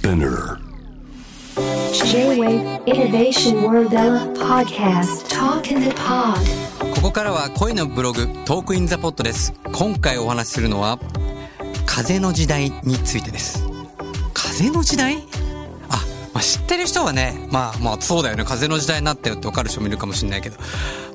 Spinner. J-Wave Innovation World Podcast. Talk in the Pod. ここからは恋のブログトークインザポットです。今回お話しするのは風の時代についてです。風の時代？あ、まあ、知ってる人はねまあまあそうだよね。風の時代になったよって分かる人もいるかもしれないけど。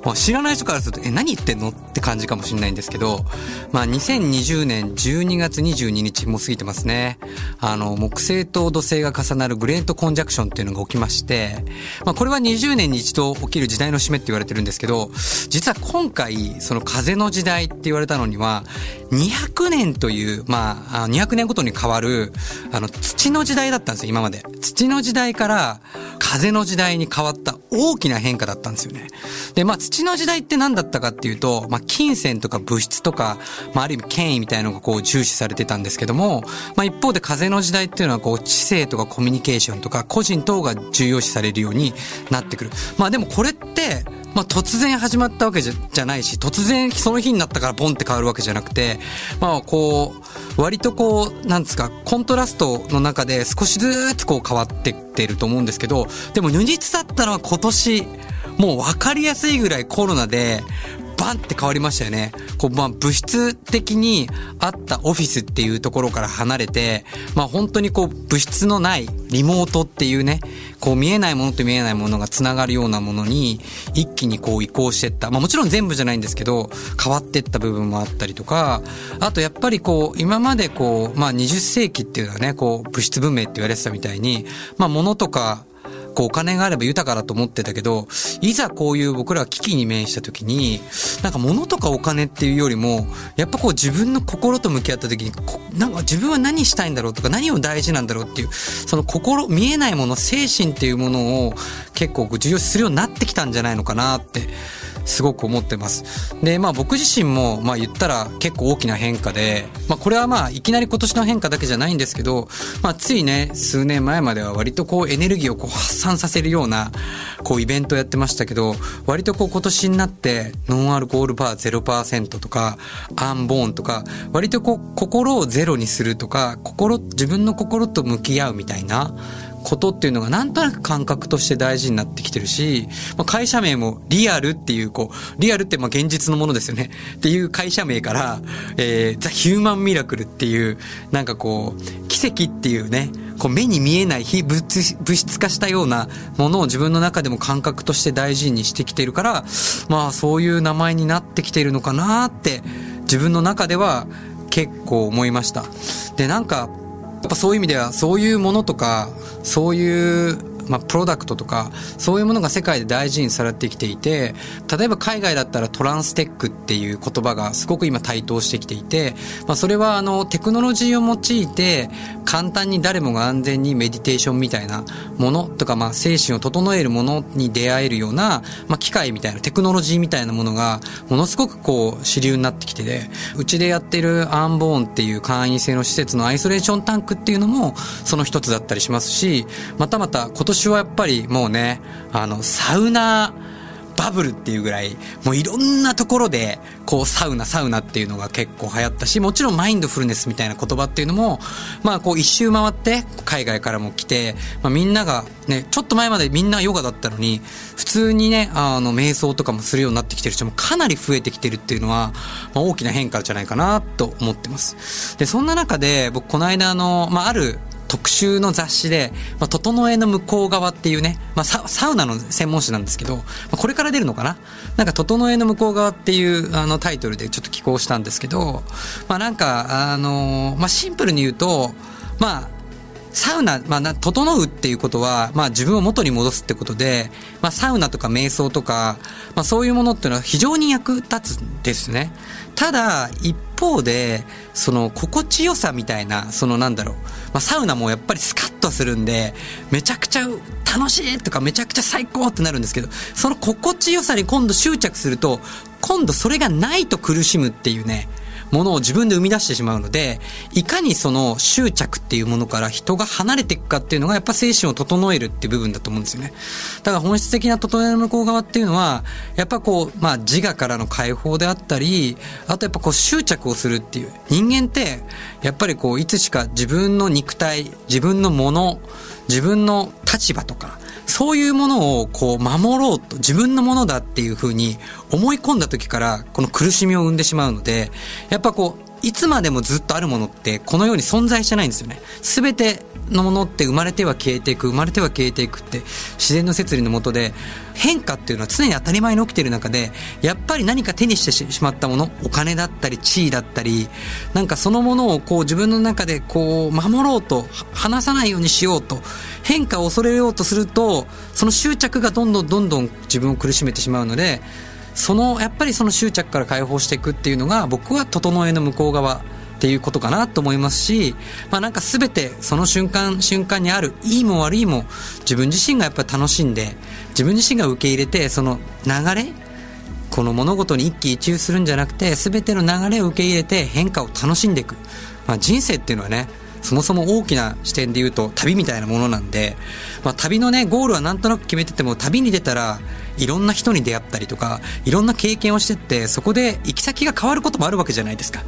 まあ、知らない人からすると、え、何言ってんの？って感じかもしれないんですけど、まあ、2020年12月22日も過ぎてますね。あの、木星と土星が重なるグレートコンジャクションっていうのが起きまして、まあ、これは20年に一度起きる時代の節目って言われてるんですけど、実は今回、その風の時代って言われたのには、200年という、まあ、200年ごとに変わる、あの、土の時代だったんですよ、今まで。土の時代から風の時代に変わった大きな変化だったんですよね。で、まあ、土の時代って何だったかっていうと、まあ、金銭とか物質とか、まあ、ある意味権威みたいなのがこう重視されてたんですけどけども、まあ、一方で風の時代っていうのはこう知性とかコミュニケーションとか個人等が重要視されるようになってくる。まあでもこれって、まあ、突然始まったわけじゃじゃないし、突然その日になったからボンって変わるわけじゃなくて、まあ、こう、割とこう、なんですか、コントラストの中で少しずつこう変わってってると思うんですけど、でも如実だったのは今年、もう分かりやすいぐらいコロナで、バンって変わりましたよね。こう、まあ、物質的にあったオフィスっていうところから離れて、まあ、本当にこう、物質のないリモートっていうね、こう、見えないものと見えないものが繋がるようなものに、一気にこう移行してった。まあ、もちろん全部じゃないんですけど、変わってった部分もあったりとか、あとやっぱりこう、今までこう、まあ、20世紀っていうのはね、こう、物質文明って言われてたみたいに、まあ、物とか、こうお金があれば豊かだと思ってたけど、いざこういう僕ら危機に面した時に、なんか物とかお金っていうよりも、やっぱこう自分の心と向き合った時に、なんか自分は何したいんだろうとか何を大事なんだろうっていう、その心、見えないもの、精神っていうものを結構重要視するようになってきたんじゃないのかなってすごく思ってます。で、まあ僕自身も、まあ言ったら結構大きな変化で、まあこれはまあいきなり今年の変化だけじゃないんですけど、まあついね、数年前までは割とこうエネルギーをこう発散させるような、こうイベントをやってましたけど、割とこう今年になって、ノンアルコールバー0%とか、アンボーンとか、割とこう心をゼロにするとか、心、自分の心と向き合うみたいな、ことっていうのがなんとなく感覚として大事になってきてるし、まあ、会社名もリアルっていう、こう、リアルってまあ現実のものですよね。っていう会社名から、えー、ザ・ヒューマン・ミラクルっていう、なんかこう、奇跡っていうね、こう目に見えない非物物質化したようなものを自分の中でも感覚として大事にしてきてるから、まあそういう名前になってきてるのかなって自分の中では結構思いました。で、なんかっぱそういう意味ではそういうものとかそういうまあ、プロダクトとか、そういうものが世界で大事にされてきていて、例えば海外だったらトランステックっていう言葉がすごく今台頭してきていて、まあ、それはあの、テクノロジーを用いて、簡単に誰もが安全にメディテーションみたいなものとか、まあ、精神を整えるものに出会えるような、まあ、機械みたいな、テクノロジーみたいなものが、ものすごくこう、主流になってきてて、うちでやってるアンボーンっていう会員制の施設のアイソレーションタンクっていうのも、その一つだったりしますし、またまた今年年はやっぱりもうね、あの、サウナ、バブルっていうぐらい、もういろんなところで、こう、サウナ、サウナっていうのが結構流行ったし、もちろんマインドフルネスみたいな言葉っていうのも、まあ、こう、一周回って、海外からも来て、まあ、みんなが、ね、ちょっと前までみんなヨガだったのに、普通にね、あの、瞑想とかもするようになってきてる人もかなり増えてきてるっていうのは、まあ、大きな変化じゃないかなと思ってます。で、そんな中で、僕、この間、あの、まあ、ある、特集の雑誌で、まあ、整えの向こう側っていうね、まあサ、サウナの専門誌なんですけど、まあ、これから出るのかな？なんか、整えの向こう側っていうあのタイトルでちょっと寄稿したんですけど、まあなんか、あのまあシンプルに言うと、まあ、サウナ、まあ、整うっていうことは、まあ、自分を元に戻すってことで、まあ、サウナとか瞑想とか、まあ、そういうものっていうのは非常に役立つんですね。ただ、一方で、その、心地よさみたいな、その、なんだろう、まあ、サウナもやっぱりスカッとするんで、めちゃくちゃ楽しいとか、めちゃくちゃ最高ってなるんですけど、その心地よさに今度執着すると、今度それがないと苦しむっていうね、ものを自分で生み出してしまうので、いかにその執着っていうものから人が離れていくかっていうのがやっぱ精神を整えるっていう部分だと思うんですよね。だから本質的な整えの向こう側っていうのは、やっぱこう、まあ自我からの解放であったり、あとやっぱこう執着をするっていう。人間って、やっぱりこう、いつしか自分の肉体、自分のもの、自分の立場とか、そういうものをこう守ろうと、自分のものだっていうふうに思い込んだ時からこの苦しみを生んでしまうので、やっぱこう、いつまでもずっとあるものってこのように存在してないんですよね。すべてのものって生まれては消えていく、生まれては消えていくって自然の摂理のもとで変化っていうのは常に当たり前に起きている中で、やっぱり何か手にしてしまったもの、お金だったり地位だったり、なんかそのものをこう自分の中でこう守ろうと、離さないようにしようと、変化を恐れようとすると、その執着がどんどんどんどん自分を苦しめてしまうので、その、やっぱりその執着から解放していくっていうのが、僕は整えの向こう側っていうことかなと思いますし、まあなんか全てその瞬間瞬間にある、いいも悪いも自分自身がやっぱり楽しんで、自分自身が受け入れて、その流れ、この物事に一喜一憂するんじゃなくて、全ての流れを受け入れて変化を楽しんでいく。まあ人生っていうのはね、そもそも大きな視点で言うと旅みたいなものなんで、まあ、旅のね、ゴールはなんとなく決めてても、旅に出たらいろんな人に出会ったりとか、いろんな経験をしてって、そこで行き先が変わることもあるわけじゃないですか。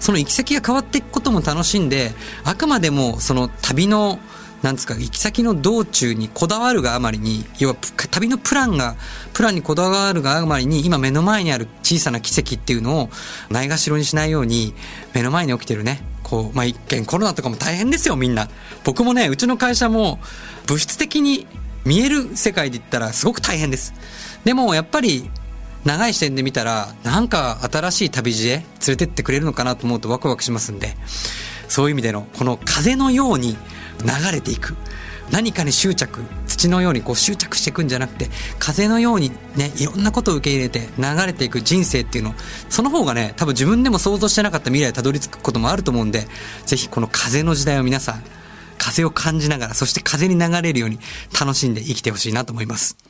その行き先が変わっていくことも楽しんで、あくまでもその旅のなんですか、行き先の道中にこだわるがあまりに、要は旅のプランが、プランにこだわるがあまりに、今目の前にある小さな奇跡っていうのをないがしろにしないように、目の前に起きてるね、こう、まあ、一見コロナとかも大変ですよ、みんな。僕もね、うちの会社も物質的に見える世界で言ったらすごく大変です。でも、やっぱり、長い視点で見たら、なんか新しい旅路へ連れてってくれるのかなと思うとワクワクしますんで、そういう意味での、この風のように流れていく。何かに執着、土のようにこう執着していくんじゃなくて、風のようにね、いろんなことを受け入れて流れていく人生っていうの、その方がね、多分自分でも想像してなかった未来にたどり着くこともあると思うんで、ぜひこの風の時代を皆さん、風を感じながら、そして風に流れるように楽しんで生きてほしいなと思います。